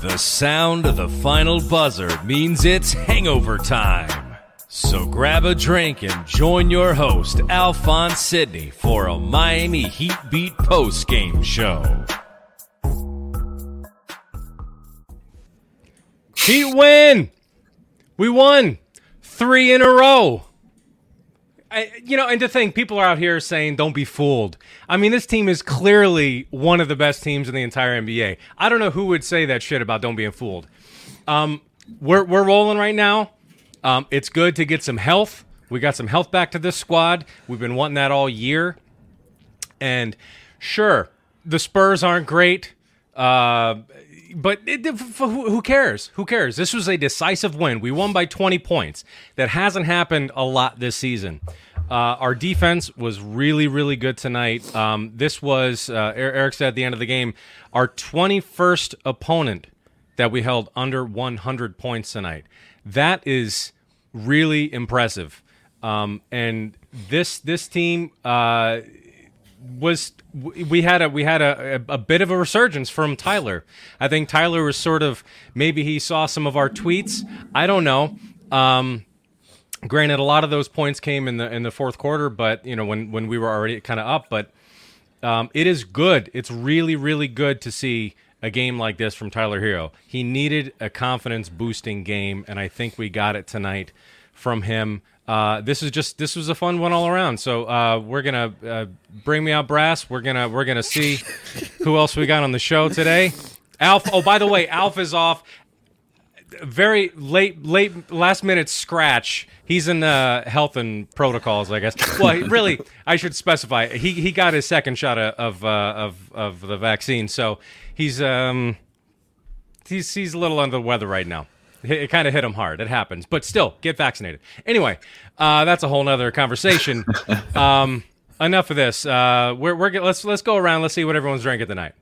The sound of the final buzzer means it's hangover time. So grab a drink and join your host, Alphonse Sidney, for a Miami Heat Beat post game show. Heat win! We won three in a row. I, you know, and to think people are out here saying, don't be fooled. I mean, this team is clearly one of the best teams in the entire NBA. I don't know who would say that shit about don't being fooled. Um, we're, we're rolling right now. Um, it's good to get some health. We got some health back to this squad. We've been wanting that all year. And sure, the Spurs aren't great. Uh, but it, who cares? Who cares? This was a decisive win. We won by 20 points. That hasn't happened a lot this season. Uh, our defense was really, really good tonight. Um, this was, uh, Eric said at the end of the game, our 21st opponent that we held under 100 points tonight. That is really impressive. Um, and this this team uh, was we had a we had a, a, bit of a resurgence from Tyler. I think Tyler was sort of maybe he saw some of our tweets. I don't know. Um, granted, a lot of those points came in the in the fourth quarter, but you know when when we were already kind of up. But um, it is good. It's really really good to see a game like this from Tyler Herro. He needed a confidence boosting game, and I think we got it tonight from him. Uh, this is just this was a fun one all around. So uh, we're gonna uh, bring me out brass. We're gonna we're gonna see who else we got on the show today. Alf. Oh, by the way, Alf is off. Very late, late, last minute scratch. He's in health and protocols, I guess. Well, really, I should specify. He he got his second shot of uh, of of the vaccine, so he's um he's he's a little under the weather right now. It kind of hit him hard. It happens, but still, get vaccinated. Anyway, uh, that's a whole nother conversation. um, enough of this. Uh, we're, we're let's let's go around. Let's see what everyone's drinking tonight.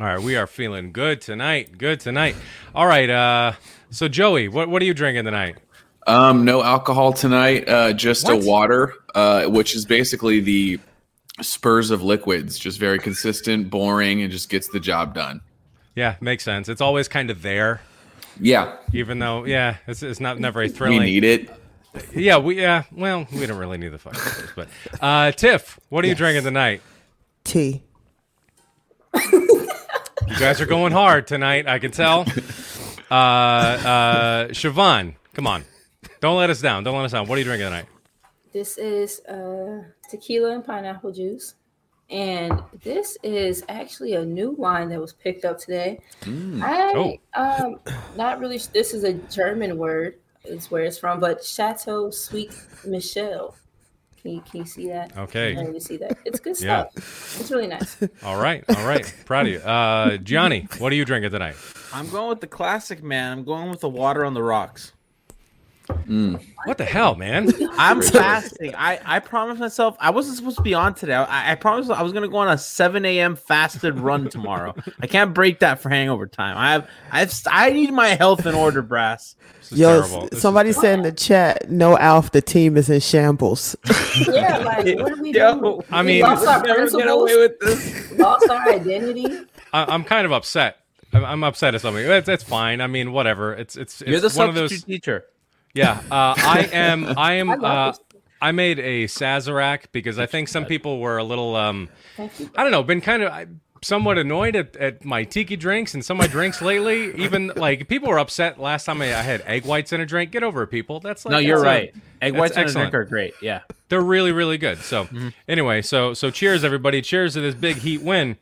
All right, we are feeling good tonight. Good tonight. All right, uh, so Joey, what what are you drinking tonight? Um, no alcohol tonight. Uh, just what? a water, uh, which is basically the Spurs of liquids. Just very consistent, boring, and just gets the job done. Yeah, makes sense. It's always kind of there. Yeah. Even though, yeah, it's, it's not never a thrilling. We need it. Yeah, we yeah. Well, we don't really need the fucking but uh, Tiff, what are yes. you drinking tonight? Tea. you guys are going hard tonight. I can tell. Uh, uh, Siobhan, come on. Don't let us down. Don't let us down. What are you drinking tonight? This is uh, tequila and pineapple juice. And this is actually a new wine that was picked up today. Mm. I um not really this is a German word, is where it's from, but Chateau Sweet Michelle. Can you, can you see that? Okay. Can you see that? It's good stuff. Yeah. stuff. It's really nice. All right, all right. Proud of you, uh, Gianni. What are you drinking tonight? I'm going with the classic, man. I'm going with the water on the rocks. Mm. What the hell, man? I'm fasting. I, I promised myself I wasn't supposed to be on today. I, I promised I was gonna go on a 7 a.m. fasted run tomorrow. I can't break that for hangover time. I have I've I need my health in order, brass. Yo, terrible. This is- somebody said in the chat, no Alf, the team is in shambles. Yeah, like what are we Yo, doing? I We mean- lost our principles, away with this. lost our identity. I, I'm kind of upset. I'm, I'm upset at something. That's, that's fine. I mean, whatever. It's it's, it's You're the one of substitute those. teacher. Yeah, uh, I am. I am. I Uh. I made a Sazerac because I think some people were a little. Um, Thank you. I don't know. Been kind of I- somewhat annoyed at, at my tiki drinks and some of my drinks lately. Even like people were upset last time I, I had egg whites in a drink. Get over it, people. That's like No, you're that's a- right. Egg whites in a drink are great. Yeah. They're really really good. So anyway, so so cheers everybody. Cheers to this big heat win.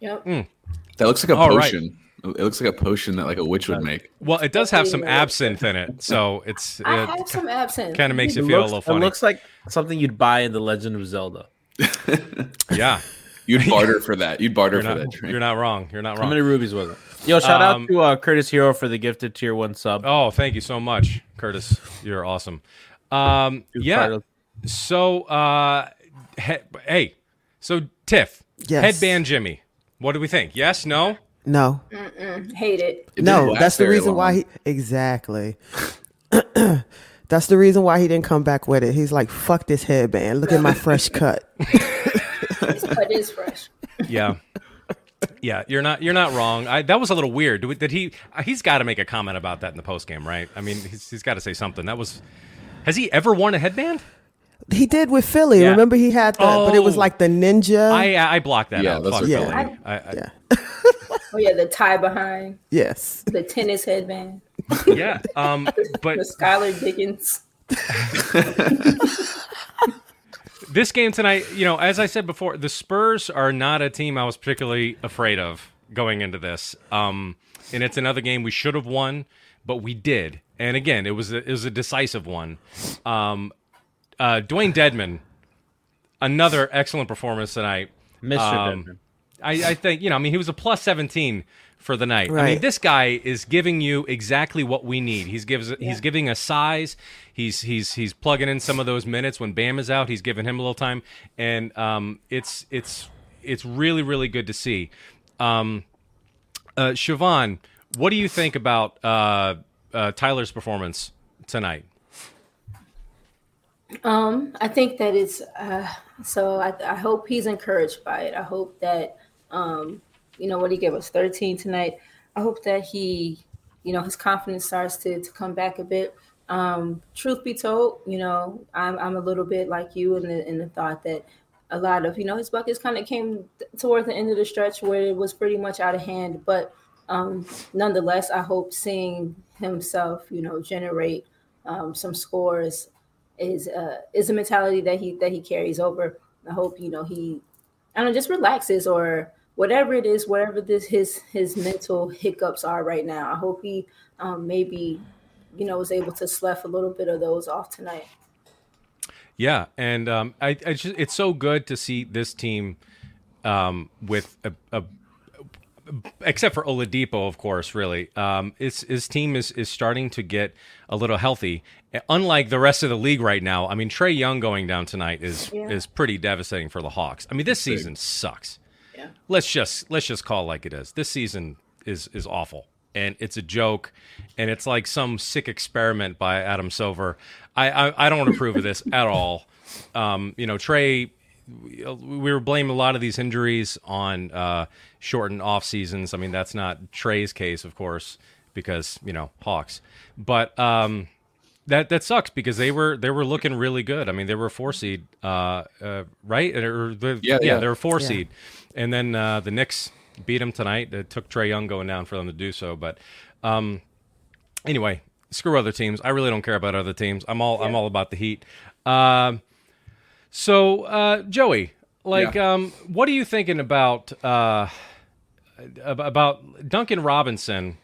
Yep. That looks like a All right. Potion. It looks like a potion that like a witch would make. Well, it does have some absinthe in it, so it's I it have some absinthe. kind of makes you It feel looks, a little funny. it looks like something you'd buy in the Legend of Zelda. yeah, You'd barter for that. You'd barter you're for not, that drink. you're not wrong. You're not wrong. How many rubies was it? Yo, shout Um, out to uh, Curtis Hero for the gifted tier one sub. Oh, thank you so much, Curtis. You're awesome. Um, yeah. So, uh, he- hey, so Tiff, Yes. headband Jimmy. What do we think? Yes, no? No, Hate it. It no, that's the very reason why he exactly. that's the reason why he didn't come back with it. He's like, "Fuck this headband. Look at my fresh cut." This cut is fresh. Yeah. Yeah, you're not you're not wrong. I, that was a little weird. Did, did he? Uh, he's got to make a comment about that in the post game, right? I mean, he's, he's got to say something. That was. Has he ever worn a headband? He did with Philly. Yeah. Remember, he had the, but it was Oh. like the ninja. I I blocked that Yeah, out. those Fuck are Philly. I, I, yeah, Oh yeah, the tie behind, yes. the tennis headband, yeah. Um, but the Skylar Dickens. this game tonight, you know, as I said before, the Spurs are not a team I was particularly afraid of going into this. Um, and it's another game we should have won, but we did. And again, it was a, it was a decisive one. Um, uh, Dewayne Dedmon, another excellent performance tonight. Mr. Um, Dedmon. I, I think you know. I mean, he was a plus seventeen for the night. I mean, this guy is giving you exactly what we need. He's gives he's giving a size. He's he's he's plugging in some of those minutes when Bam is out. He's giving him a little time, and um, it's it's it's really really good to see. Um, uh, Siobhan, what do you think about uh, uh, Tyler's performance tonight? Um, I think that it's uh, so. I, I hope he's encouraged by it. I hope that um, you know what he gave us 13 tonight. I hope that he, you know, his confidence starts to to come back a bit. Um, truth be told, you know, I'm I'm a little bit like you in the in the thought that a lot of you know his buckets kind of came toward the end of the stretch where it was pretty much out of hand, but um, nonetheless, I hope seeing himself, you know, generate um, some scores is uh, is a mentality that he that he carries over. I hope you know he, I don't know, just relaxes or whatever it is, whatever this his his mental hiccups are right now. I hope he um, maybe you know was able to slough a little bit of those off tonight. Yeah, and um, I, I just, it's so good to see this team um, with a, a except for Oladipo, of course. Really, um, his his team is is starting to get a little healthy. Unlike the rest of the league right now, I mean, Trae Young going down tonight is Yeah. is pretty devastating for the Hawks. I mean, this season sucks. Yeah. Let's just let's just call it like it is. This season is is awful. And it's a joke, and it's like some sick experiment by Adam Silver. I I, I don't approve of this at all. Um, you know, Trae we were blaming a lot of these injuries on uh, shortened off seasons. I mean, that's not Trae's case, of course, because you know Hawks. But um, that that sucks because they were they were looking really good. I mean, they were a four seed, uh, uh, right? Or the, Yeah, yeah, yeah. they were a four Yeah. seed, and then uh, the Knicks beat them tonight. It took Trae Young going down for them to do so, but. Um, anyway, screw other teams. I really don't care about other teams. I'm all I'm all about the Heat. Um, So, uh, Joey, like, yeah. um, what are you thinking about uh, about Duncan Robinson?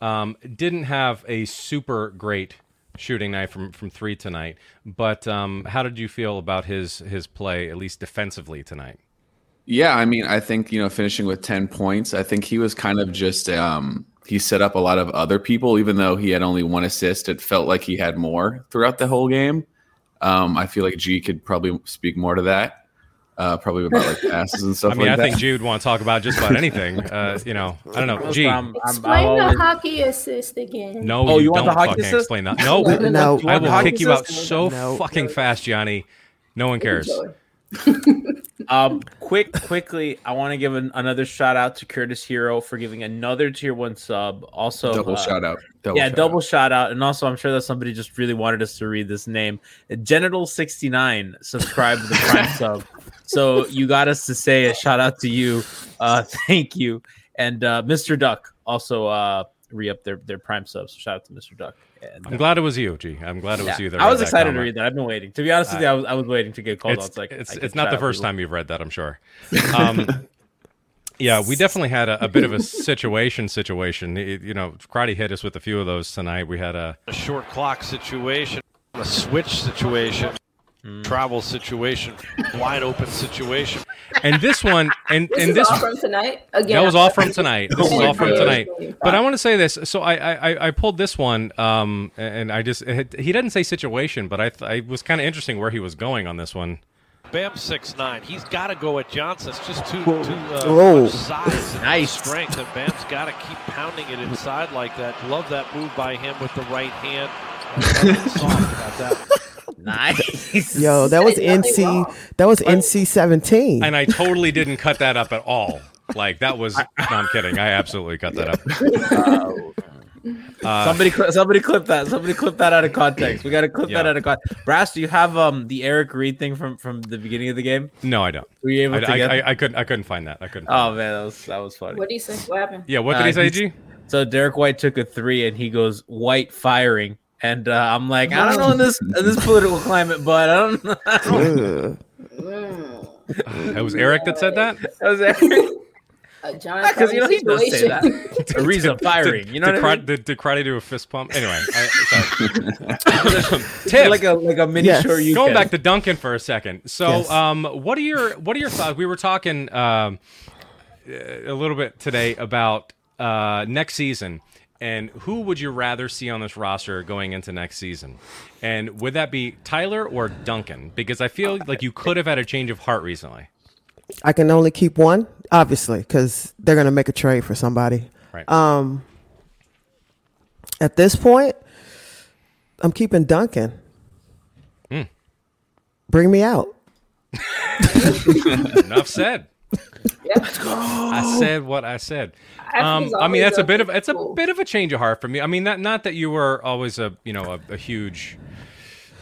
Um, didn't have a super great shooting night from from three tonight, but um, how did you feel about his his play, at least defensively tonight? Yeah, I mean, I think you know, finishing with ten points, I think he was kind of just um, he set up a lot of other people, even though he had only one assist. It felt like he had more throughout the whole game. Um, I feel like G could probably speak more to that. Uh, probably about like passes and stuff. I mean, like I that. think G would want to talk about just about anything. Uh, you know, I don't know. G, I'm, I'm, explain I'm the hockey assist again. No, oh, you, you want don't the hockey assist? explain that. No, no, I will kick you out so no. fucking fast, Johnny. No one cares. um, quick, quickly, I want to give an, another shout out to Curtis Hero for giving another tier one sub. Also, double uh, shout out. Double yeah, shout double out. shout out, and also I'm sure that somebody just really wanted us to read this name. Genital sixty nine subscribed to the Prime sub, so you got us to say a shout out to you. Uh, thank you, and uh, Mr. Duck also uh, re up their their Prime sub. So shout out to Mr. Duck. And, I'm glad it was you, G. I'm glad it was yeah, you. That I was excited to read that. I've been waiting. To be honest with you, I was, I was waiting to get called it's, on. It's like it's, it's not the first people. time you've read that. I'm sure. Um, yeah, we definitely had a, a, bit of a situation. Situation. It, you know, Karate hit us with a few of those tonight. We had a, a short clock situation, a switch situation. Mm. travel situation, wide open situation. And this one, and this and this all from tonight again. That was all from tonight. This is all from tonight. But I want to say this. So I I, I pulled this one, um, and I just he didn't say situation, but I I was kind of interesting where he was going on this one. Bam six nine. He's got to go at Johnson. It's just too too uh, much size and nice strength, and Bam's got to keep pounding it inside like that. Love that move by him with the right hand. soft about that. Nice. Yo, that was NC. That was NC seventeen. And I totally didn't cut that up at all. Like that was. No, I'm kidding. I absolutely cut that up. Uh, somebody, somebody clip that. Somebody clip that out of context. We got to clip yeah. that out of context. Brass, do you have um the Eric Reid thing from from the beginning of the game? No, I don't. Were you able I, to I, get? I, I, couldn't. I couldn't find that. I couldn't. Oh man, that was that was funny. What did he say? What happened? Yeah, what did uh, he say, G? So Derrick White took a three, and he goes white firing, and uh, I'm like, I don't know in this in this political climate, but I don't know. it was Eric that said that. That was Eric. Uh, John, because you know he does say that. a reason firing. You know did, what I mean? Did, did karate do a fist pump? Anyway, Tim, like a like a mini yes. short. Going back to Duncan for a second. So, yes. um, what are your what are your thoughts? We were talking um, a little bit today about uh, next season and who would you rather see on this roster going into next season? And would that be Tyler or Duncan? Because I feel like you could have had a change of heart recently. I can only keep one, obviously, because they're going to make a trade for somebody. Right. Um, at this point, I'm keeping Duncan. Mm. Bring me out. Enough said. Let's go. I said what I said. Um, I mean, that's a bit of it's a bit of a change of heart for me. I mean, not not that you were always a you know a, a huge,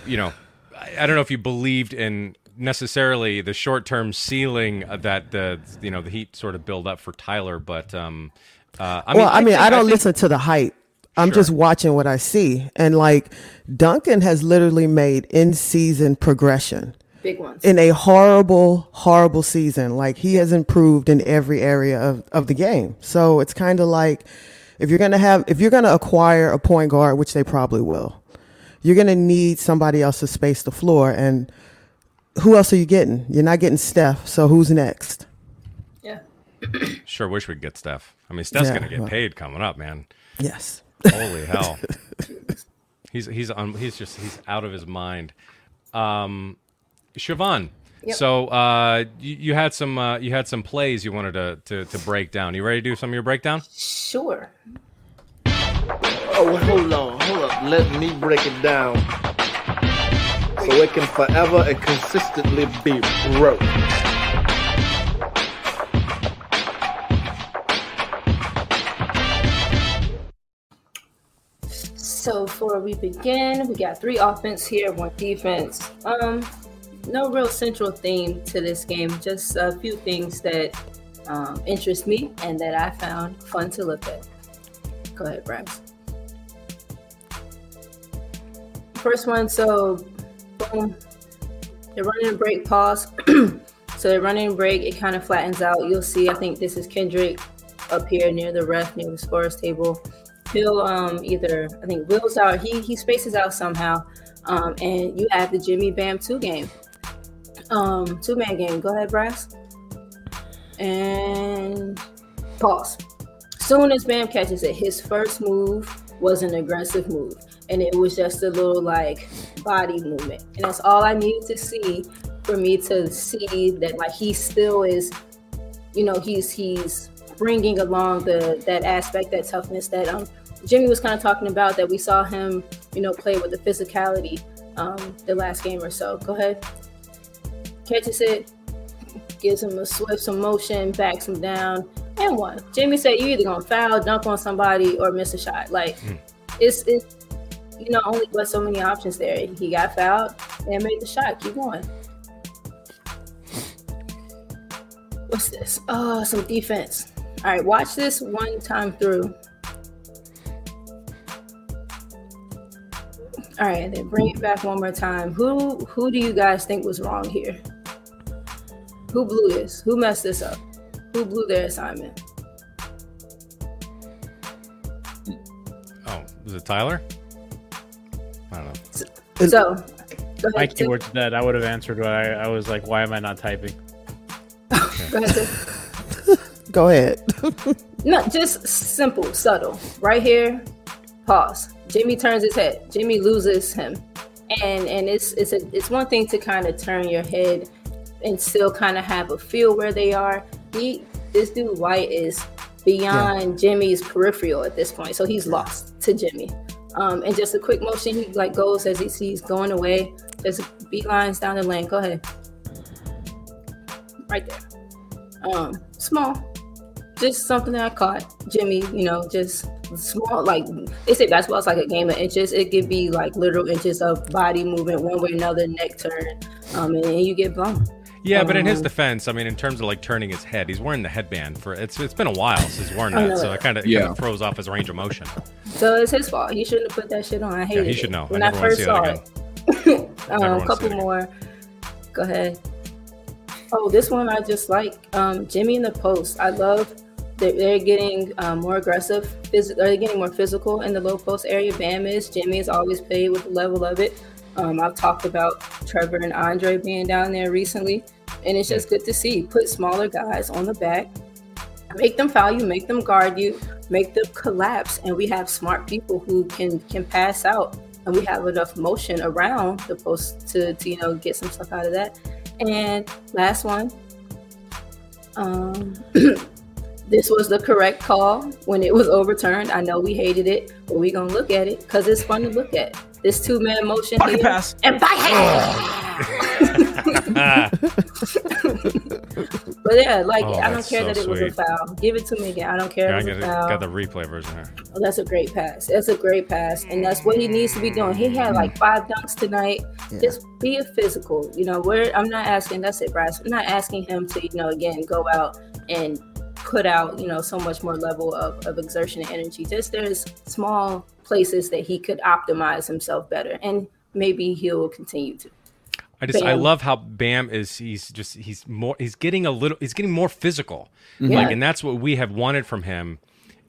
you know, I, I, don't know if you believed in necessarily the short term ceiling that the you know the Heat sort of build up for Tyler, but um, uh, I well, mean, I, I mean, I don't think, listen to the hype. I'm sure. just watching what I see, and like Duncan has literally made in season progression big ones in a horrible, horrible season. Like he has improved in every area of, of the game. So it's kind of like if you're gonna have if you're gonna acquire a point guard, which they probably will, you're gonna need somebody else to space the floor. And who else are you getting? You're not getting Steph. So who's next? Yeah. sure wish we'd get Steph. I mean, Steph's yeah, gonna get well, paid coming up, man. Yes. Holy hell. he's he's on. He's just he's out of his mind. Um, Siobhan. Yep. So uh, you, you, had some uh, you had some plays you wanted to, to, to break down. You ready to do some of your breakdown? Sure. Oh, hold on, hold up. Let me break it down so it can forever and consistently be broke. So before we begin, we got three offense here, one defense. Um, no real central theme to this game, just a few things that um, interest me and that I found fun to look at. Go ahead, Brass. First one, so boom. they're running break pause. so they're running break. It kind of flattens out. You'll see. I think this is Kendrick up here near the ref, near the scores table. He'll um, either I think Will's out. He he spaces out somehow, um, and you have the Jimmy Bam two game, um, two man game. Go ahead, Brass. And pause. Soon as Bam catches it, his first move was an aggressive move, and it was just a little like body movement, and that's all I needed to see for me to see that like he still is, you know, he's he's bringing along the that aspect, that toughness that um Jimmy was kind of talking about that we saw him, you know, play with the physicality um the last game or so. Go ahead, catches it, gives him a swift some motion, backs him down, and one. Jimmy said you either gonna foul, dunk on somebody, or miss a shot. Like Mm. it's it's you know only but so many options there. He got fouled and made the shot. Keep going. What's this? Oh, some defense. All right, watch this one time through. All right, and then bring it back one more time. Who who do you guys think was wrong here? Who blew this? Who messed this up? Who blew their assignment? Oh, was it Tyler? I don't know. So, go My ahead. Tim. keyword that, I would have answered. But I, I was like, why am I not typing? Go ahead. Go ahead. No, just simple, subtle. Right here, pause. Jimmy turns his head. Jimmy loses him, and and it's it's a it's one thing to kind of turn your head and still kind of have a feel where they are. He this dude White is beyond Jimmy's peripheral at this point, so he's lost to Jimmy. Um, and just a quick motion, he like goes as he sees going away. There's beelines down the lane. Go ahead, right there. Um, small, just something that I caught. Jimmy, you know, just small, like they say basketball is like a game of inches. It could be like literal inches of body movement, one way or another, neck turn, um, and, and you get blown. Yeah, but in his Um, defense, I mean, in terms of like turning his head, he's wearing the headband for it's. It's been a while since he's worn I that, know so it. it kind of Yeah. throws off his range of motion. So it's his fault. He shouldn't have put that shit on. I hate Yeah, it. he should know. When I, never wanna first see that saw again. it. Never um, a couple it more. Go ahead. Oh, this one I just like. Um, Jimmy in the post. I love that they're getting um, more aggressive. Phys- they're getting more physical in the low post area. Bam is. Jimmy has always played with the level of it. Um, I've talked about Trevor and Andre being down there recently, and it's just good to see. Put smaller guys on the back, make them foul you, make them guard you, make them collapse, and we have smart people who can can pass out, and we have enough motion around the post to, to you know get some stuff out of that. And last one, um, this was the correct call when it was overturned. I know we hated it, but we gonna look at it because it's fun to look at. This two man motion here, pass. and by Ah, But yeah, like Oh, I don't care so that it was a foul. Give it to me again. I don't care yeah, I if it was got, foul. got the replay version here. Oh, that's a great pass. That's a great pass, and that's what he needs to be doing. He had like five dunks tonight. Yeah. Just be a physical. You know, where I'm not asking. That's it, Brass. I'm not asking him to, you know, again go out and put out, you know, so much more level of, of exertion and energy. Just there's small places that he could optimize himself better, and maybe he'll continue to. I just I love how Bam is he's just he's more he's getting a little he's getting more physical. Yeah. Like and that's what we have wanted from him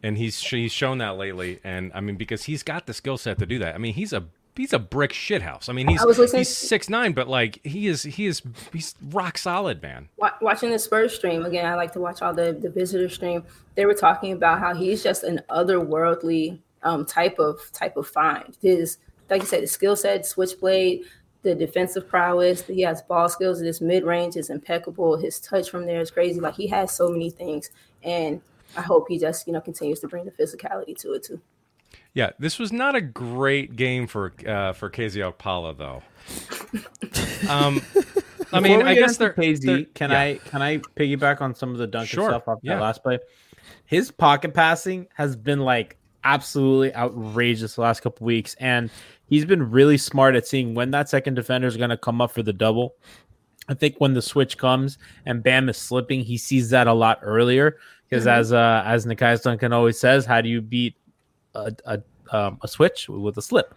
and he's he's shown that lately and I mean because he's got the skill set to do that. I mean he's a he's a brick shithouse. I mean he's I he's 6'9 but like he is he is he's rock solid, man. Watching the Spurs stream again, I like to watch all the the visitor stream. They were talking about how he's just an otherworldly um, type of type of find. His like you said, the skill set, switchblade, the defensive prowess. He has ball skills. His mid range is impeccable. His touch from there is crazy. Like he has so many things, and I hope he just you know continues to bring the physicality to it too. Yeah, this was not a great game for uh for KZ Okpala though. Um I mean, I guess into they're, KZ. they're- can yeah. I can I piggyback on some of the dunk Sure, stuff off yeah. that last play? His pocket passing has been like absolutely outrageous the last couple weeks, and he's been really smart at seeing when that second defender is going to come up for the double. I think when the switch comes and Bam is slipping, he sees that a lot earlier because Mhm. as uh, as Nekias Duncan always says, how do you beat a a, um, a switch with a slip?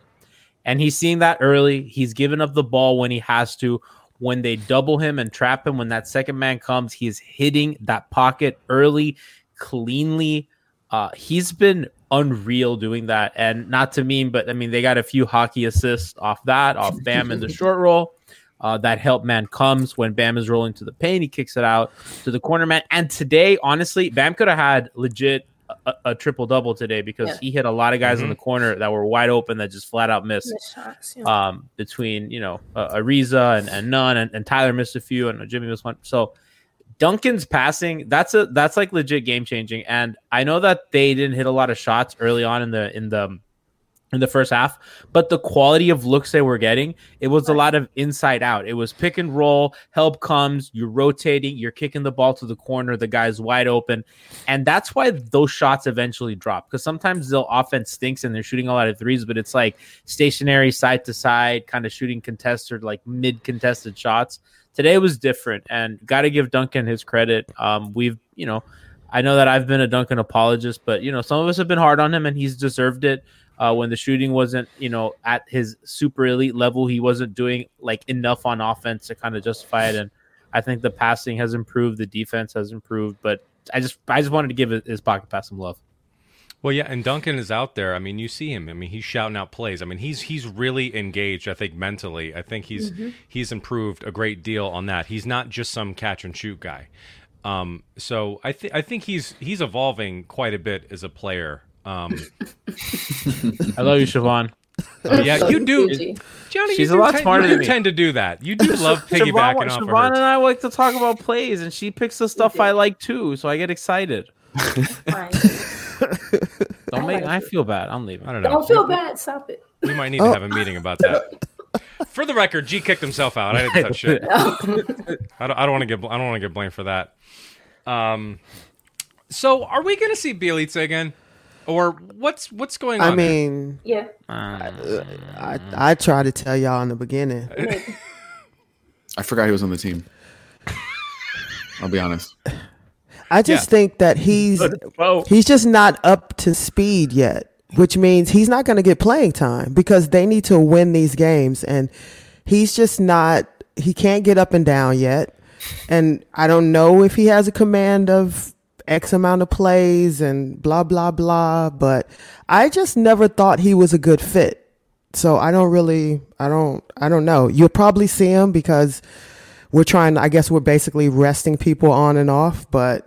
And he's seeing that early. He's given up the ball when he has to. when they double him and trap him, when that second man comes, he is hitting that pocket early, cleanly. Uh, he's been unreal doing that. And not to mean, but I mean, they got a few hockey assists off that, off Bam in the short roll. Uh, that help man comes when Bam is rolling to the paint. He kicks it out to the corner man. And today, honestly, Bam could have had legit a, a triple double today because Yeah. he hit a lot of guys Mhm. in the corner that were wide open that just flat out missed. Missed shots, yeah. Um, between you know uh, Ariza and, and Nunn and, and Tyler missed a few and Jimmy missed one. So Duncan's passing that's a that's like legit game changing. And I know that they didn't hit a lot of shots early on in the in the in the first half, but the quality of looks they were getting, it was a lot of inside out. It was pick and roll, help comes, you're rotating, you're kicking the ball to the corner, the guy's wide open. And that's why those shots eventually drop because sometimes they'll offense stinks and they're shooting a lot of threes, but it's like stationary side to side, kind of shooting contested, like mid contested shots. Today was different and got to give Duncan his credit. Um, we've, you know, I know that I've been a Duncan apologist, but you know, some of us have been hard on him and he's deserved it. Uh, when the shooting wasn't, you know, at his super elite level, he wasn't doing like enough on offense to kind of justify it. And I think the passing has improved, the defense has improved, but I just, I just wanted to give his pocket pass some love. Well, yeah, and Duncan is out there. I mean, you see him. I mean, he's shouting out plays. I mean, he's he's really engaged. I think mentally, I think he's he's improved a great deal on that. He's not just some catch and shoot guy. Um, so I think I think he's he's evolving quite a bit as a player. Um, I love you, Siobhan. yeah, you do, Johnny. She's you a lot tend- smarter you than do me. tend to do that. You do love piggybacking Siobhan, off of Siobhan and. I like to talk about plays, and she picks the stuff I like too, so I get excited. Fine. Don't make I feel bad. I'm leaving. I don't know. Don't feel bad. Stop it. We might need to have a meeting about that. For the record, G kicked himself out. I didn't touch shit. I don't, I don't want to get I don't want to get blamed for that. Um, so are we going to see Bjelica again, or what's what's going on? I there? mean, Yeah. I I tried to tell y'all in the beginning. I forgot he was on the team. I'll be honest. I just Yeah. think that he's he's just not up to speed yet, which means he's not going to get playing time because they need to win these games, and he's just not. He can't get up and down yet, and I don't know if he has a command of X amount of plays and blah blah blah. But I just never thought he was a good fit. So I don't really, I don't, I don't know. You'll probably see him because we're trying. I guess we're basically resting people on and off, but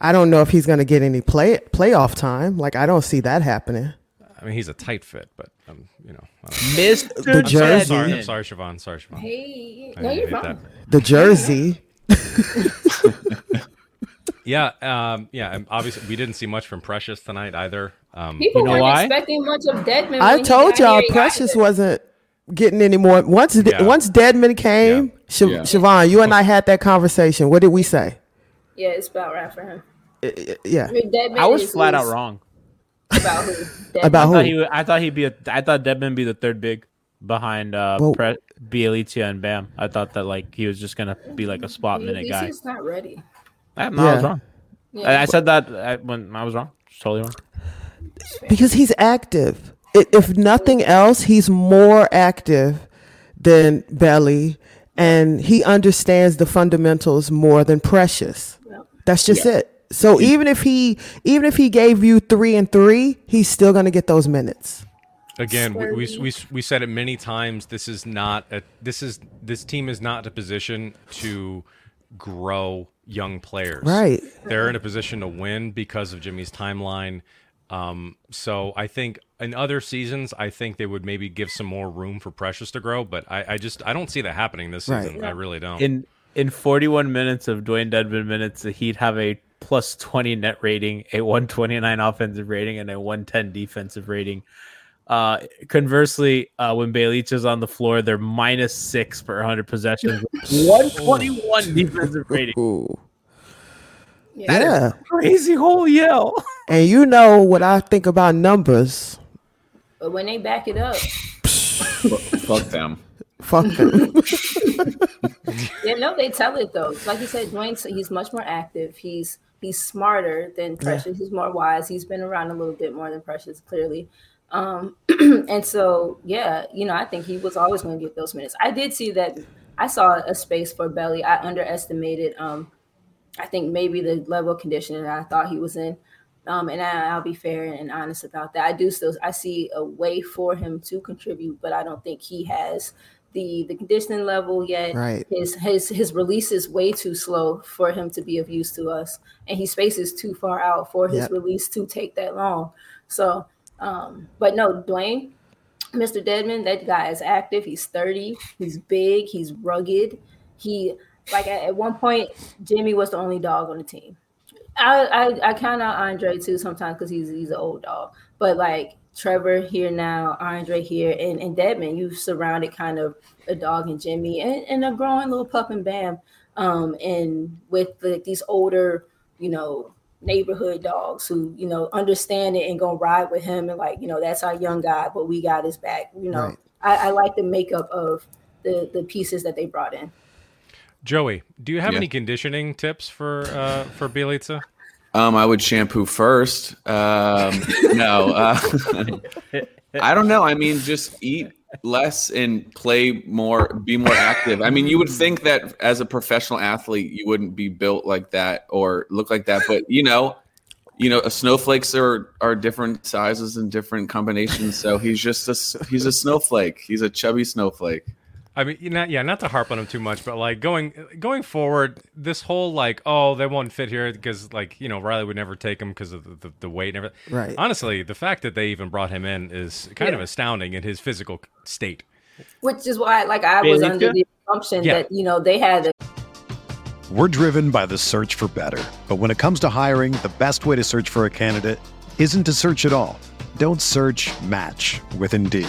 I don't know if he's going to get any play playoff time. Like I don't see that happening. I mean, he's a tight fit, but um, you know, I don't know. Mr. The I'm jersey. sorry, I'm sorry, Siobhan. Sorry, Siobhan. Hey. I No, you're hate fine. that. The jersey. Yeah, um, yeah. Obviously, we didn't see much from Precious tonight either. Um, People You know weren't why? expecting much of Dedmon. I told y'all here. He got Precious wasn't getting any more. Once Yeah. once Dedmon came, Sh- Yeah. Siobhan, you and I had that conversation. What did we say? Yeah, it's about right for him. Yeah, I mean, I was flat out wrong. About who? Dedmon. About I who? thought he, would- I thought he'd be. A, I thought Dedmon be the third big behind uh, Well- Pre- Bjelica and Bam. I thought that like he was just gonna be like a spot minute guy. He's not ready. I, no, I was wrong. Yeah. I, I said that I, when I was wrong. Totally wrong. because he's active. I- If nothing else, he's more active than Belly, and he understands the fundamentals more than Precious. That's just it. So even if he even if he gave you three and three, he's still gonna get those minutes. Again, we, we, we, we said it many times. This is not a this is this team is not a position to grow young players. Right. They're in a position to win because of Jimmy's timeline. Um, so I think in other seasons, I think they would maybe give some more room for Precious to grow. But I, I just I don't see that happening this Right. season. I really don't. In in 41 minutes of Dewayne Dedmon minutes, he'd have a plus 20 net rating, a 129 offensive rating, and a 110 defensive rating. Uh, conversely, uh, when Bjelica is on the floor, they're minus six per 100 possessions, 121 defensive rating. Ooh. Yeah. Yeah. Crazy whole yell. And you know what I think about numbers. But when they back it up, Fuck them. Fuck them. yeah, no, they tell it though. Like you said, Dwayne, he's much more active. He's he's smarter than Precious. He's more wise. He's been around a little bit more than Precious, clearly. Um, and so, yeah, you know, I think he was always going to get those minutes. I did see that. I saw a space for Belly. I underestimated. Um, I think maybe the level of conditioning that I thought he was in. Um, and I, will be fair and honest about that. I do still I see a way for him to contribute, but I don't think he has the the conditioning level yet. Right. His his his release is way too slow for him to be of use to us, and he spaces too far out for his yep. release to take that long. So, um, but no, Dwayne, Mr. Dedmon, that guy is active. He's thirty. He's big. He's rugged. He like at, at one point, Jimmy was the only dog on the team. I I, I count out Andre too sometimes because he's he's an old dog, but like Trevor here now, Andre here, and, and Dedmon, you've surrounded kind of a dog and Jimmy and, and a growing little pup and Bam. Um, and with the, these older, you know, neighborhood dogs who, you know, understand it and gonna ride with him and like, you know, that's our young guy, but we got his back. You know, right. I, I like the makeup of the the pieces that they brought in. Joey, do you have yeah. any conditioning tips for uh, for Bjelica? Um, I would shampoo first. Um, no, uh, I don't know. I mean, just eat less and play more, be more active. I mean, you would think that as a professional athlete, you wouldn't be built like that or look like that, but you know, you know, snowflakes are are different sizes and different combinations. So he's just a he's a snowflake. He's a chubby snowflake. I mean, you know, yeah, not to harp on him too much, but like going going forward, this whole like, oh, they won't fit here because like you know Riley would never take him because of the, the, the, weight and everything. Right. Honestly, the fact that they even brought him in is kind yeah. of astounding in his physical state. Which is why, like, I was under the assumption yeah. that you know they had. A- We're driven by the search for better, but when it comes to hiring, the best way to search for a candidate isn't to search at all. Don't search. Match with Indeed.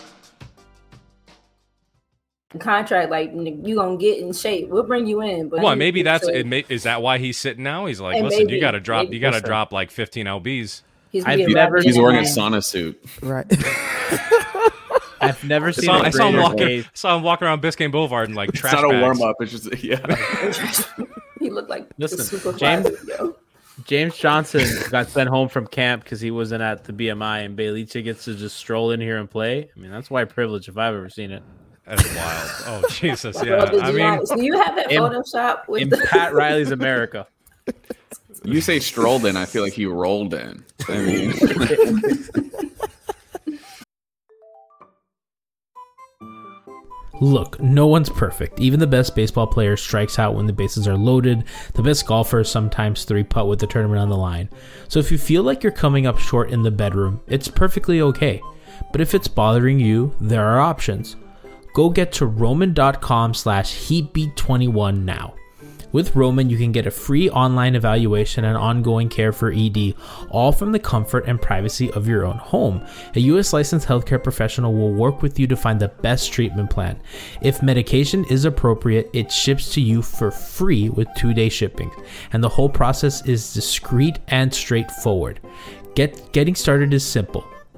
contract like you gonna get in shape we'll bring you in but well maybe that's it may, is that why he's sitting now he's like listen maybe, you gotta drop maybe. you gotta drop like 15 lbs he's, never, he's wearing a sauna suit right I've never seen. I saw, I saw him walking. Saw him walking around Biscayne Boulevard and like it's trash. It's not bags. a warm up. It's just yeah. he looked like listen. James James Johnson got sent home from camp because he wasn't at the BMI, and Bailey gets to just stroll in here and play. I mean, that's white privilege if I've ever seen it. That's wild. Oh Jesus, yeah. I mean, do you have that Photoshop with in the- Pat Riley's America? You say strolled in, I feel like he rolled in. I mean. Look, no one's perfect. Even the best baseball player strikes out when the bases are loaded. The best golfers sometimes three putt with the tournament on the line. So if you feel like you're coming up short in the bedroom, it's perfectly okay. But if it's bothering you, there are options go get to roman.com slash heatbeat21 now. With Roman, you can get a free online evaluation and ongoing care for ED, all from the comfort and privacy of your own home. A US licensed healthcare professional will work with you to find the best treatment plan. If medication is appropriate, it ships to you for free with two day shipping, and the whole process is discreet and straightforward. Get, getting started is simple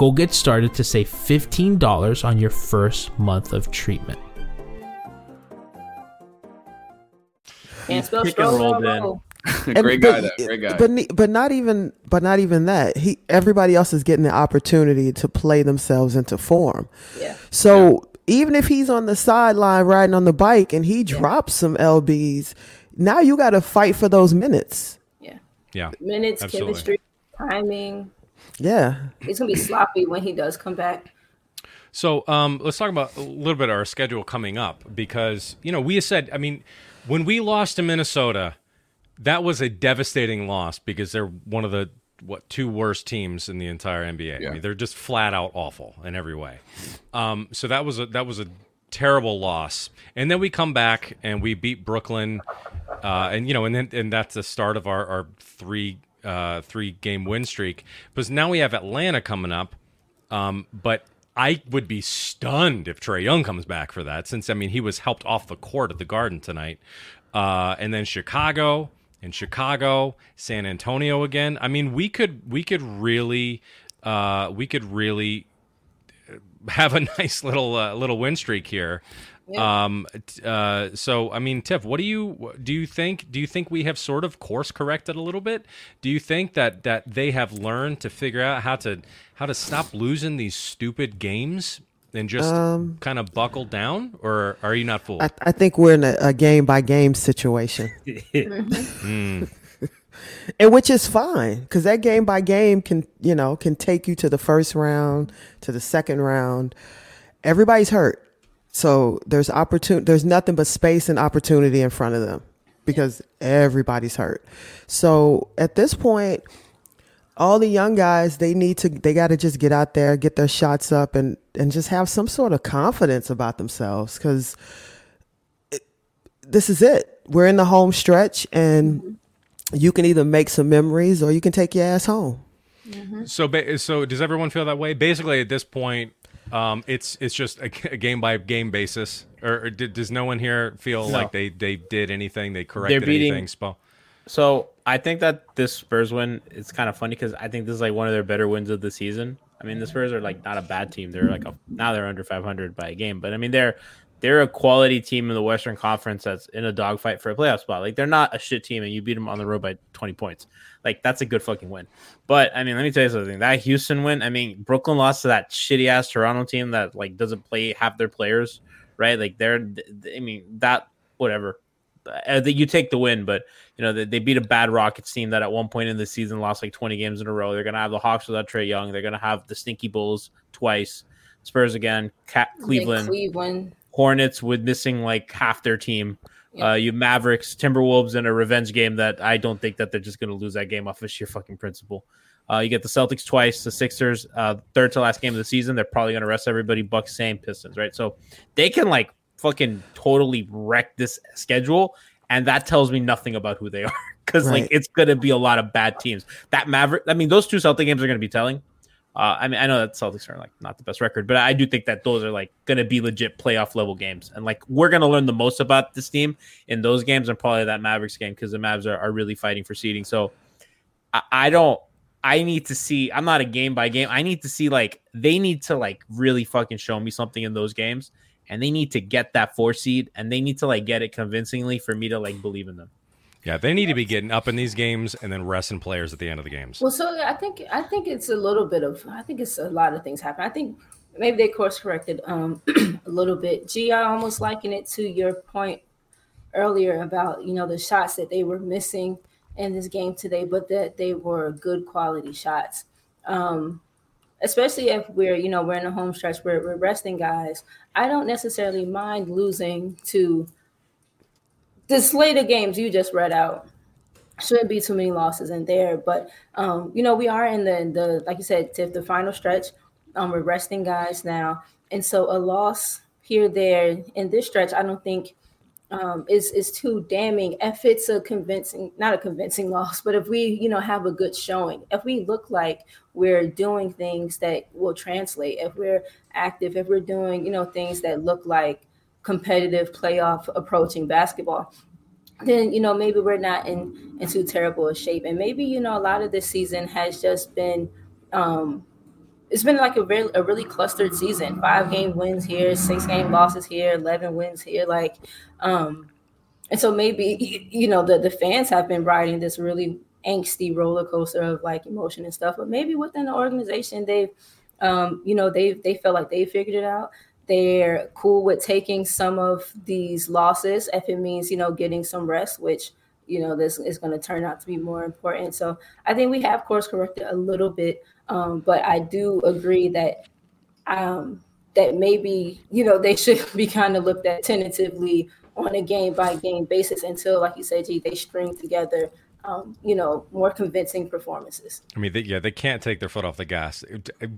Go get started to save $15 on your first month of treatment. Can't spell stroll, roll, great guy, though. Great guy. But but not even but not even that. He everybody else is getting the opportunity to play themselves into form. Yeah. So even if he's on the sideline riding on the bike and he drops some lbs, now you got to fight for those minutes. Yeah. Yeah. Minutes, Absolutely. chemistry, timing. Yeah. He's gonna be sloppy when he does come back. So um, let's talk about a little bit of our schedule coming up because you know we said I mean when we lost to Minnesota, that was a devastating loss because they're one of the what two worst teams in the entire NBA. I mean they're just flat out awful in every way. Um, so that was a that was a terrible loss, and then we come back and we beat Brooklyn, uh, and you know and then and that's the start of our our three uh, three game win streak. Because now we have Atlanta coming up. Um, but I would be stunned if Trae Young comes back for that, since I mean he was helped off the court at the Garden tonight, uh, and then Chicago and Chicago, San Antonio again. I mean we could we could really uh, we could really have a nice little uh, little win streak here. Um, uh, so I mean, Tiff, what do you do? You think do you think we have sort of course corrected a little bit? Do you think that that they have learned to figure out how to how to stop losing these stupid games and just Um, kind of buckle down, or are you not fooled? I, I think we're in a, a game by game situation. Mm. and which is fine because that game by game can you know can take you to the first round to the second round everybody's hurt so there's opportunity there's nothing but space and opportunity in front of them because everybody's hurt. So at this point all the young guys they need to they got to just get out there get their shots up and and just have some sort of confidence about themselves because this is it. We're in the home stretch and mm-hmm. you can either make some memories or you can take your ass home. Mm-hmm. So, ba- so does everyone feel that way? Basically, at this point, um, it's it's just a, a game by game basis, or, or did, does no one here feel No. like they they did anything, they corrected beating- anything? Spo? So I think that this Spurs win is kind of funny because I think this is like one of their better wins of the season. I mean, the Spurs are like not a bad team. They're like a, now they're under 500 by a game, but I mean they're they're a quality team in the Western Conference that's in a dogfight for a playoff spot. Like they're not a shit team, and you beat them on the road by 20 points. Like that's a good fucking win. But I mean, let me tell you something. That Houston win. I mean, Brooklyn lost to that shitty ass Toronto team that like doesn't play half their players, right? Like they're. I mean that whatever. Uh, you take the win, but you know they, beat a bad Rockets team that at one point in the season lost like 20 games in a row. They're gonna have the Hawks without Trae Young. They're gonna have the Stinky Bulls twice, Spurs again, Cat, Cleveland, Cleveland. Hornets with missing like half their team. Uh, you Mavericks, Timberwolves in a revenge game that I don't think that they're just going to lose that game off of sheer fucking principle. Uh, you get the Celtics twice, the Sixers, uh, third to last game of the season. They're probably going to rest everybody. Bucks, same Pistons, right? So they can like fucking totally wreck this schedule, and that tells me nothing about who they are because Right. like it's going to be a lot of bad teams. That Maverick, I mean, those two Celtic games are going to be telling. Uh, I mean, I know that Celtics are like not the best record, but I do think that those are like going to be legit playoff level games, and like we're going to learn the most about this team in those games, and probably that Mavericks game because the Mavs are, are really fighting for seeding. So I, I don't. I need to see. I'm not a game by game. I need to see like they need to like really fucking show me something in those games, and they need to get that four seed, and they need to like get it convincingly for me to like believe in them. Yeah, they need to be getting up in these games and then resting players at the end of the games. Well, so I think I think it's a little bit of I think it's a lot of things happen. I think maybe they course corrected um, a little bit. Gee, I almost liken it to your point earlier about you know the shots that they were missing in this game today, but that they were good quality shots. Um, especially if we're you know we're in a home stretch where we're resting guys. I don't necessarily mind losing to the slate of games you just read out shouldn't be too many losses in there. But um, you know, we are in the the like you said, Tiff, the final stretch. Um, we're resting guys now, and so a loss here there in this stretch, I don't think um, is is too damning. If it's a convincing, not a convincing loss, but if we you know have a good showing, if we look like we're doing things that will translate, if we're active, if we're doing you know things that look like competitive playoff approaching basketball then you know maybe we're not in in too terrible a shape and maybe you know a lot of this season has just been um it's been like a really a really clustered season five game wins here six game losses here 11 wins here like um and so maybe you know the the fans have been riding this really angsty roller coaster of like emotion and stuff, but maybe within the organization they've um, you know they they felt like they figured it out. They're cool with taking some of these losses if it means you know getting some rest, which you know this is going to turn out to be more important. So I think we have course corrected a little bit, um, but I do agree that um, that maybe you know they should be kind of looked at tentatively on a game by game basis until, like you said, gee, they string together um, you know, more convincing performances. I mean, they, yeah, they can't take their foot off the gas.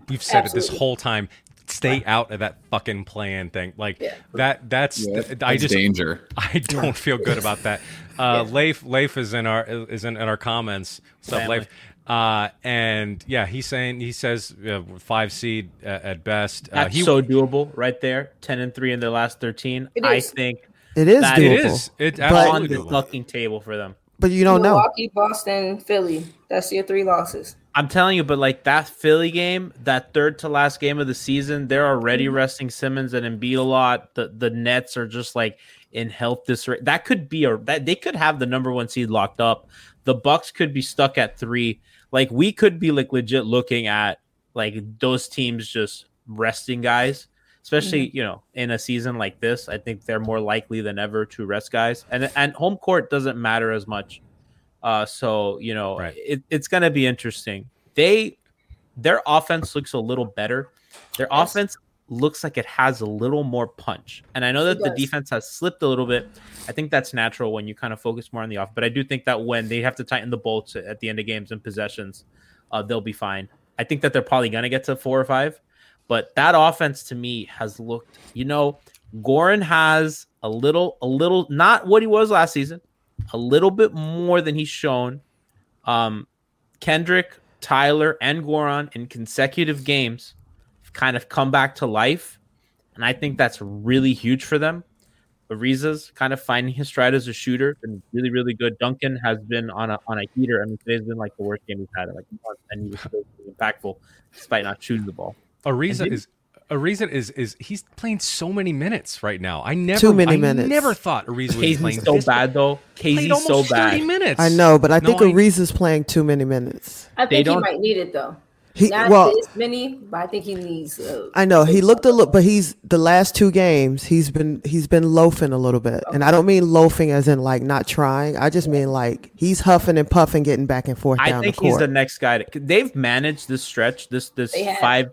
We've said Absolutely. it this whole time. Stay out of that fucking plan thing. Like yeah. that. That's yeah, I just danger. I don't feel good about that. Uh, yeah. Leif Leif is in our is in, in our comments. What's up, Leif? Uh, and yeah, he's saying he says uh, five seed uh, at best. Uh, That's he, so doable right there. Ten and three in their last thirteen. I think it is doable. It is. It's on the fucking table for them. But you don't Milwaukee, know. Boston, Philly. That's your three losses. I'm telling you, but like that Philly game, that third to last game of the season, they're already mm-hmm. resting Simmons and Embiid a lot. The the Nets are just like in health disarray. That could be a that they could have the number one seed locked up. The Bucks could be stuck at three. Like we could be like legit looking at like those teams just resting guys especially mm-hmm. you know in a season like this. I think they're more likely than ever to rest guys, and and home court doesn't matter as much. Uh, so you know right. it, it's going to be interesting. They their offense looks a little better. Their yes. offense looks like it has a little more punch. And I know that the defense has slipped a little bit. I think that's natural when you kind of focus more on the off. But I do think that when they have to tighten the bolts at the end of games and possessions, uh, they'll be fine. I think that they're probably going to get to four or five. But that offense to me has looked, you know, Goran has a little, a little, not what he was last season, a little bit more than he's shown. Um, Kendrick, Tyler, and Goran in consecutive games have kind of come back to life. And I think that's really huge for them. Ariza's kind of finding his stride as a shooter, been really, really good. Duncan has been on a on a heater. I mean, today's been like the worst game he's had in like month, and he was still impactful despite not shooting the ball. Ariza is Ariza is is he's playing so many minutes right now. I never too many I minutes. Never thought Ariza was playing so bad though. Casey's so bad. Minutes. I know, but I think no, Ariza's playing too many minutes. I think he might need it though. He, Not well, this many, but I think he needs. Uh, I know he looked a little, but he's the last two games he's been he's been loafing a little bit, okay. and I don't mean loafing as in like not trying. I just mean like he's huffing and puffing, getting back and forth. I think the he's the next guy. To, they've managed this stretch, this this five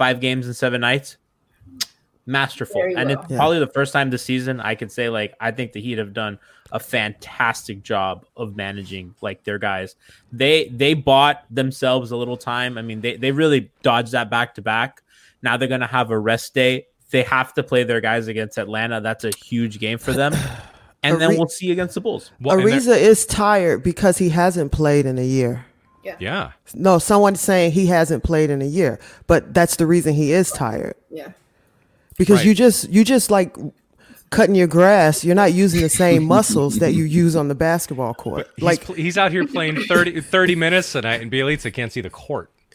five games in seven nights. Masterful. And it's yeah. probably the first time this season I could say, like, I think the Heat have done a fantastic job of managing like their guys. They they bought themselves a little time. I mean, they, they really dodged that back to back. Now they're gonna have a rest day. They have to play their guys against Atlanta. That's a huge game for them. And then we'll see against the Bulls. Well, Ariza is tired because he hasn't played in a year. Yeah. Yeah. No, someone's saying he hasn't played in a year, but that's the reason he is tired. Yeah. Because right. you just you just like cutting your grass, you're not using the same muscles that you use on the basketball court. He's, like he's out here playing 30, 30 minutes tonight, and Bjelica can't see the court.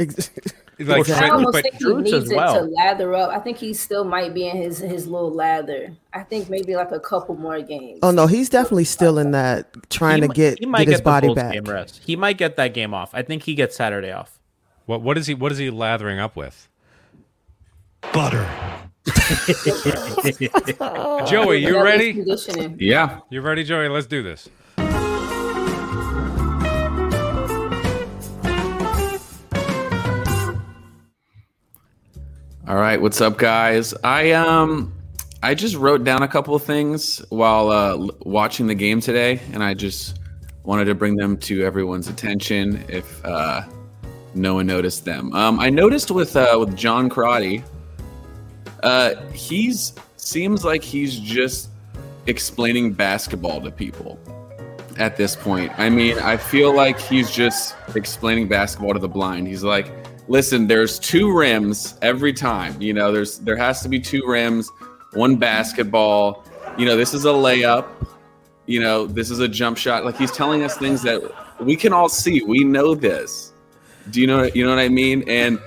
like, I almost but think he needs it well. to lather up. I think he still might be in his his little lather. I think maybe like a couple more games. Oh no, he's definitely still in that trying he to get, he might get, get his body back. Game rest. He might get that game off. I think he gets Saturday off. What what is he what is he lathering up with? Butter. Joey, you ready? Yeah. You ready, Joey? Let's do this. All right, what's up, guys? I um, I just wrote down a couple of things while uh, watching the game today, and I just wanted to bring them to everyone's attention if uh, no one noticed them. Um, I noticed with uh, with John Crotty, uh, he's seems like he's just explaining basketball to people at this point. I mean, I feel like he's just explaining basketball to the blind. He's like listen, there's two rims every time. You know, there's there has to be two rims, one basketball. You know, this is a layup. You know, this is a jump shot. Like he's telling us things that we can all see. We know this. Do you know? You know what I mean? And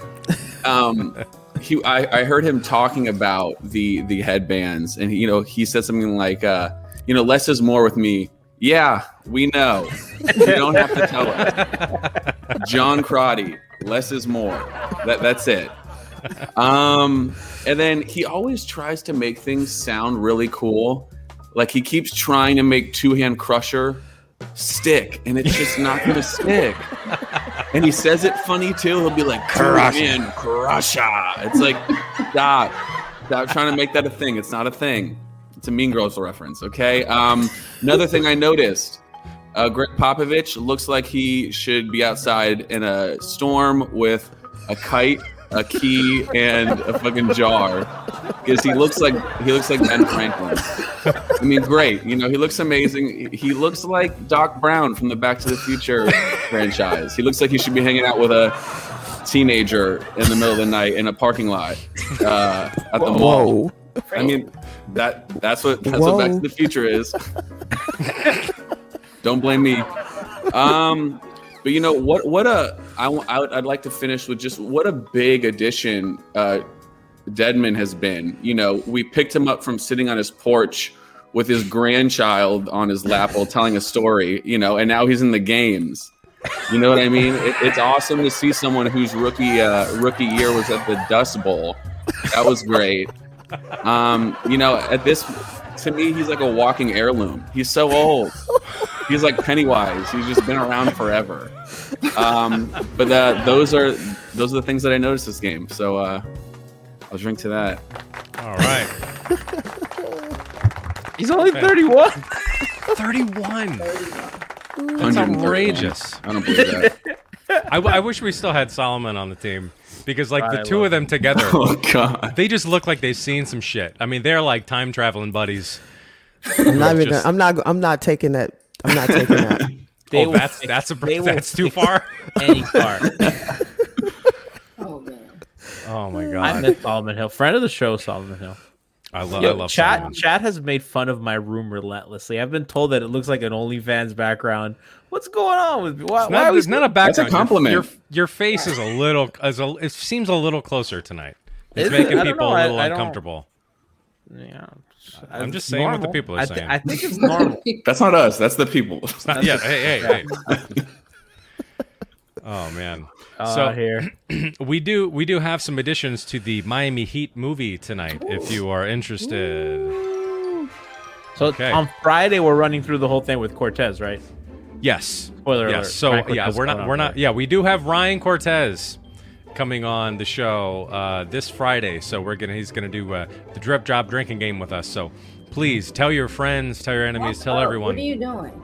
um, he, I, I heard him talking about the the headbands, and you know, he said something like, uh, you know, less is more with me. Yeah, we know. You don't have to tell us. John Crotty, less is more. That that's it. Um, and then he always tries to make things sound really cool. Like he keeps trying to make two hand crusher stick, and it's just not gonna stick. And he says it funny too. He'll be like, Crusher. "Two hand crusher." It's like, stop, stop trying to make that a thing. It's not a thing. It's a Mean Girls reference. Okay. Um, another thing I noticed. Uh, Gregg Popovich looks like he should be outside in a storm with a kite, a key, and a fucking jar, because he looks like he looks like Ben Franklin. I mean, great. You know, he looks amazing. He looks like Doc Brown from the Back to the Future franchise. He looks like he should be hanging out with a teenager in the middle of the night in a parking lot uh, at the mall. Whoa. I mean, that that's what that's what Back to the Future is. Don't blame me. Um, but you know what? What a I, I I'd like to finish with just what a big addition uh, Dedmon has been. You know, we picked him up from sitting on his porch with his grandchild on his lap while telling a story. You know, and now he's in the games. You know what I mean? It, it's awesome to see someone whose rookie uh, rookie year was at the Dust Bowl. That was great. Um, you know, at this, to me, he's like a walking heirloom. He's so old. He's like Pennywise. He's just been around forever. Um, but uh, those are those are the things that I noticed this game. So uh, I'll drink to that. All right. He's only 31. 31. That's outrageous. I don't believe that. I, w- I wish we still had Solomon on the team because, like, the I two of them together, Oh God. they just look like they've seen some shit. I mean, they're like time traveling buddies. I'm not even. Just- I'm not. I'm not taking that. I'm not taking that. They oh, that's fix- that's a they that's too far. Any car. Oh man. Oh my uh, god. I god, miss Solomon Hill, friend of the show, Solomon Hill. I love Yo, I love chat Solomon. chat has made fun of my room relentlessly. I've been told that it looks like an OnlyFans background. What's going on with me? Why, It's why not, are we it's not a That's a background. Your- compliment. Your, your face is a little as a, it seems a little closer tonight. It's Is making I don't people know. a I- little I don't- uncomfortable. Yeah, I'm just it's saying what the people are I, thi- saying. I think it's normal. That's not us. That's the people. It's not, yeah, hey, hey, hey. oh man. Uh, So here, we do we do have some additions to the Miami Heat movie tonight. If you are interested, so Okay. on Friday we're running through the whole thing with Cortez, right? yes, Spoiler yes. alert. So Ryan yeah, Cortez we're not we're not Friday. yeah we do have Ryan Cortez coming on the show uh, this Friday. So we're gonna he's gonna do uh, the drip drop drinking game with us. So please tell your friends, tell your enemies, tell Oh, everyone. What are you doing?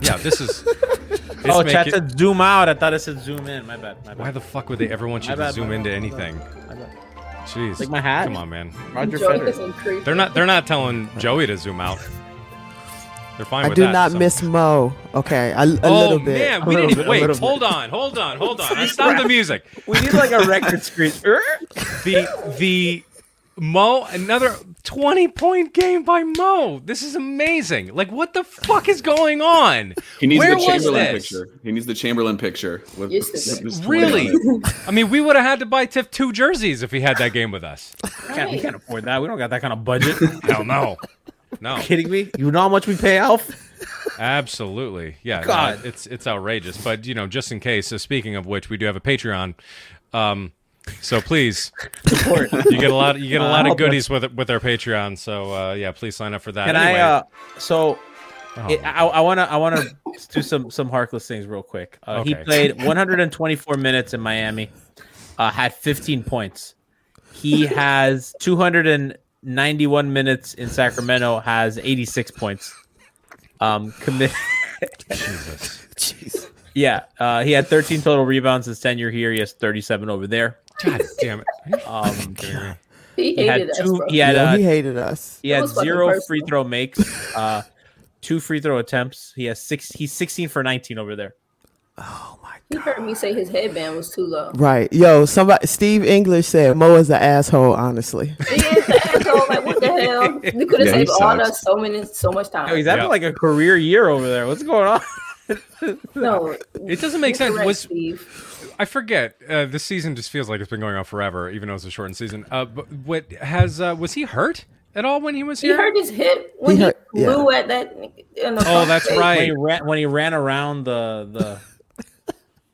Yeah, this is. this Oh, chat it- said zoom out. I thought it said zoom in. My bad. My bad. why the fuck would they ever want you My to bad, zoom into bad, anything? My bad. Jeez, Like my hat? Come on, man. Roger Joey Federer. creep. They're not. They're not telling Joey to zoom out. They're fine I with do that. not so- miss Mo. Okay, a, a oh little bit. man, we didn't bit, wait. little Hold on, hold on, hold on. I stopped the music. We need like a record screen. The the Mo another twenty point game by Mo. This is amazing. Like what the fuck is going on? He needs Where the was Chamberlain this? picture. He needs the Chamberlain picture. With, Used to with be. his 20 Really? I mean, we would have had to buy Tiff two jerseys if he had that game with us. Can't, we can't afford that. We don't got that kind of budget. Hell no. No. kidding me? You know how much we pay Alf? Absolutely, yeah. no, God. it's it's outrageous. But you know, just in case. So speaking of which, we do have a Patreon. Um, so please, Support. you get a lot. You get a Uh, lot of goodies with with our Patreon. So uh, yeah, please sign up for that. Can anyway, I? Uh, so oh, it, I, I want to. I want to do some some Harkless things real quick. Uh, He played 124 minutes in Miami. Uh, had 15 points. He has 291 minutes in Sacramento. Has 86 points. Um, commit. Jesus. Jeez. Yeah, uh, he had 13 total rebounds his tenure here. He has 37 over there. God damn it. Um, He he had hated us, two. bro. He had yeah, uh, he hated us. He had zero personal. free throw makes, uh, two free throw attempts. He has six. He's sixteen for nineteen over there. Oh my god. He heard me say his headband was too low. Right. Yo, somebody Steve English said Mo is an asshole, honestly. He is the asshole. Like what the hell? We could have Yeah, saved all sucks. us so many, so much time. Yo, he's having Yeah. like a career year over there. What's going on? no, It doesn't make sense. incorrect, Was Steve. I forget? Uh, this season just feels like it's been going on forever, even though it's a shortened season. Uh, but what has uh, was he hurt at all when he was He here? He hurt his hip when He he, hurt- yeah. at that. In the Oh, that's right. when he ran when he ran around the the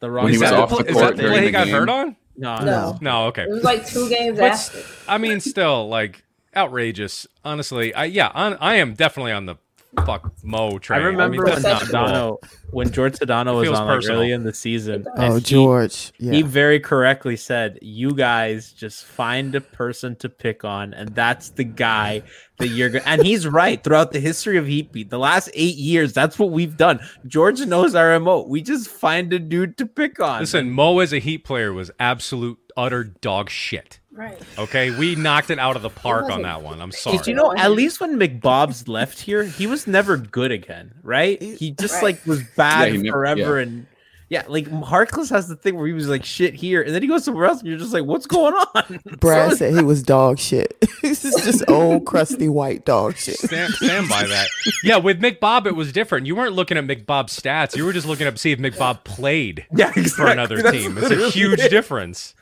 the wrong When he was off the, the pl- is that the play he got game. hurt on? no, No. no. No, okay. It was like two games But after. s- I mean, still, like outrageous. Honestly, I yeah, on, I am definitely on the fuck Mo I train. remember mean, when that's not cool. When George Sedano was feels on like, early in the season. Oh, and he- George. Yeah. He very correctly said, "You guys just find a person to pick on, and that's the guy that you're going." And he's right. Throughout the history of Heat Beat, the last eight years, that's what we've done. George knows our mo. We just find a dude to pick on. Listen, Mo as a Heat player was absolute utter dog shit. Right. Okay, we knocked it out of the park on that one. I'm sorry. Did you know? At least when McBob's left here, he was never good again, right? He just Right. like was bad Yeah, he never- forever, yeah. and yeah, like Harkless has the thing where he was like shit here, and then he goes somewhere else, and you're just like, what's going on? Brad So- said he was dog shit. this is just old crusty white dog shit. Stand, stand by that. Yeah, with McBob, it was different. You weren't looking at McBob's stats. You were just looking up to see if McBob played yeah, for another That's team. It's a huge it. difference.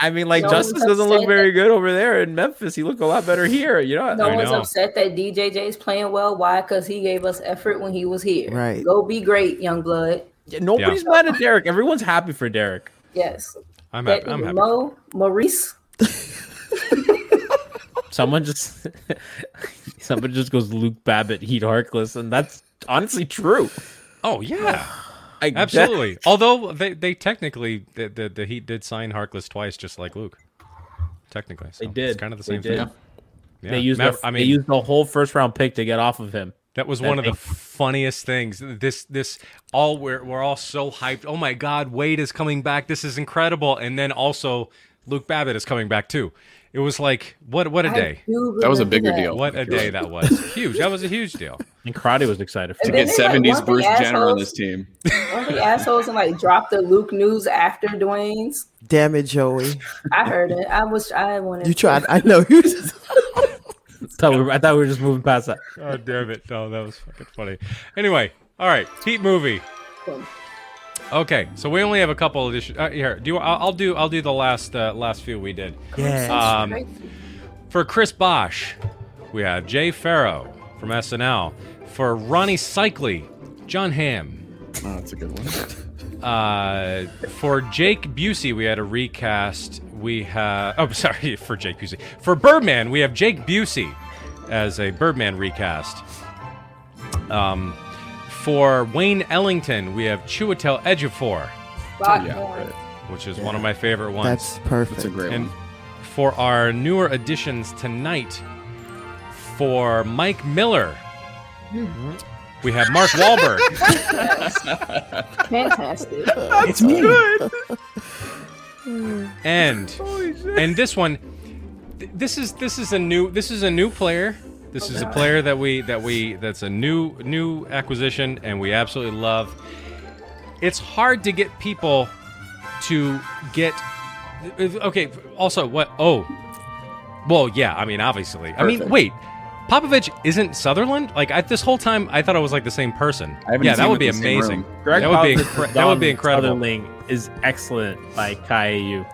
I mean, like No Justice doesn't look very that- good over there in Memphis. He looked a lot better here. You know, No I one's know. upset that DJJ is playing well. Why? Because he gave us effort when he was here. Right. Go be great, young blood. Yeah, nobody's mad at Derrick. Everyone's happy for Derrick. Yes. I'm That happy. I'm happy. Mo Maurice. Someone just, someone just goes Luke Babbitt, Heat Harkless, and that's honestly true. Oh yeah, I guess. absolutely. Although they, they technically the, the the Heat did sign Harkless twice, just like Luke. Technically, so They did. It's kind of the same did. thing. Yeah. They used. Maver- the, I they mean, used the whole first round pick to get off of him. That was That one of the funniest things. This this all we're we're all so hyped. Oh my God, Wade is coming back. This is incredible. And then also Luke Babbitt is coming back too. It was like what what a day. That was a bigger deal. What a day that was. Huge. That was a huge deal. And Crotty was excited for To get they, like, 70s want the Bruce Jenner on this team. One of the assholes and like drop the Luke news after Dwyane's. Damn it, Joey. I heard it. I was. I wanted. You tried. I know you just. thought we were, I thought we were just moving past that. Oh damn it. No, that was fucking funny. Anyway, all right. Heat movie. Okay, so we only have a couple of issues. Uh, here, do you, I'll, I'll do I'll do the last uh, last few we did. Yeah. Um, For Chris Bosh, we have Jay Pharoah from SNL. For Rony Seikaly, Jon Hamm. Oh, that's a good one. Uh, for Jake Busey, we had a recast. We have oh sorry for Jake Busey. For Birdman, we have Jake Busey as a Birdman recast. Um, for Wayne Ellington, we have Chiwetel Ejiofor, Rock right. which is one of my favorite ones. That's perfect. That's a great And one. for our newer additions tonight, for Mike Miller, we have Mark Wahlberg. Fantastic. It's me. and and this one, th- this is this is a new this is a new player. This is a player that we that we that's a new new acquisition, and we absolutely love. It's hard to get people to get. Uh, okay. Also, what? Oh, well, yeah. I mean, obviously. I mean, Perfect. wait. Popovich isn't Sutherland. Like I, this whole time, I thought it was like the same person. I haven't Yeah, seen that would be in the same amazing. room. Greg that would be Popovich incre- as that would be Don incredible. Sutherling is excellent by KAU.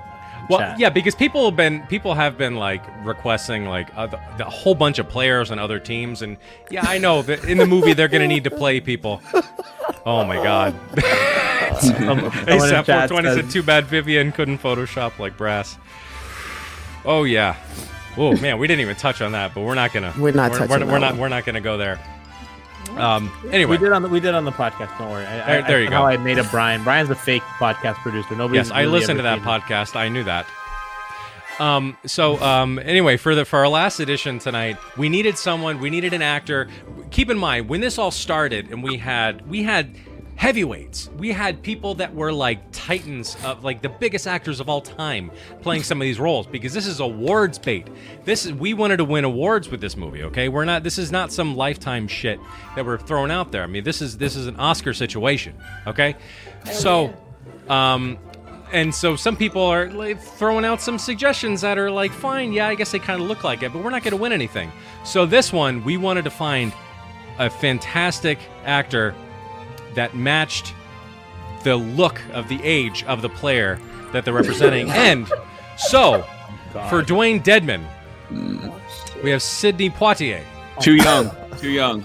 Well, chat. yeah, because people have been people have been like requesting like a, a whole bunch of players on other teams, and yeah, I know that in the movie they're gonna need to play people. Oh my god! Someone in ASAP 420 said, "Too bad Vivian couldn't Photoshop like brass." Oh yeah. Oh man, we didn't even touch on that, but we're not gonna. We're not We're, touching we're that not. one. We're not gonna go there. Um. Anyway, We did on the we did on the podcast. Don't worry. I, There- I, there you go. I made a Brian. Brian's a fake podcast producer. Nobody. Yes, I listened to that podcast. I knew that. Um, so um, anyway, for the for our last edition tonight, we needed someone. We needed an actor. Keep in mind when this all started, and we had we had heavyweights. We had people that were like titans of like the biggest actors of all time playing some of these roles because this is awards bait. This is we wanted to win awards with this movie. Okay, we're not. This is not some lifetime shit that we're throwing out there. I mean, this is this is an Oscar situation. Okay, so. Um, and so some people are like, throwing out some suggestions that are like, fine, yeah, I guess they kind of look like it, but we're not going to win anything. So this one, we wanted to find a fantastic actor that matched the look of the age of the player that they're representing. and so, for Dewayne Dedmon, We have Sidney Poitier. Too young. Too young.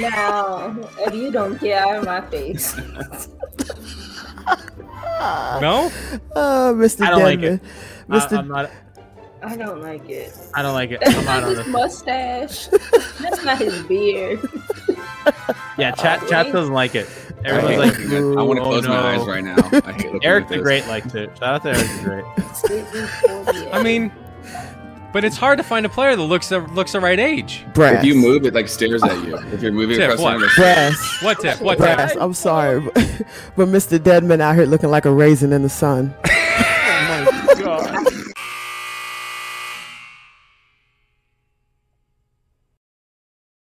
Now, if you don't get out of my face, No? Oh, Mr. I don't like it. I, Mr. I'm not. I don't like it. I don't like it. That's I'm out not on his this. mustache. That's not his beard. Yeah, chat chat doesn't like it. Everyone's I, like, hate looking at- I want to "Ooh, close oh, my eyes right now. I hate looking Eric the. Great likes it. Shout out to Eric the Great. I mean, but it's hard to find a player that looks the, looks the right age. Brass. If you move, it like stares at you. If you're moving Tip, across what? the room, Brass. What tip? What tip? Brass. I'm sorry, but, but Mr. Dedmon out here looking like a raisin in the sun.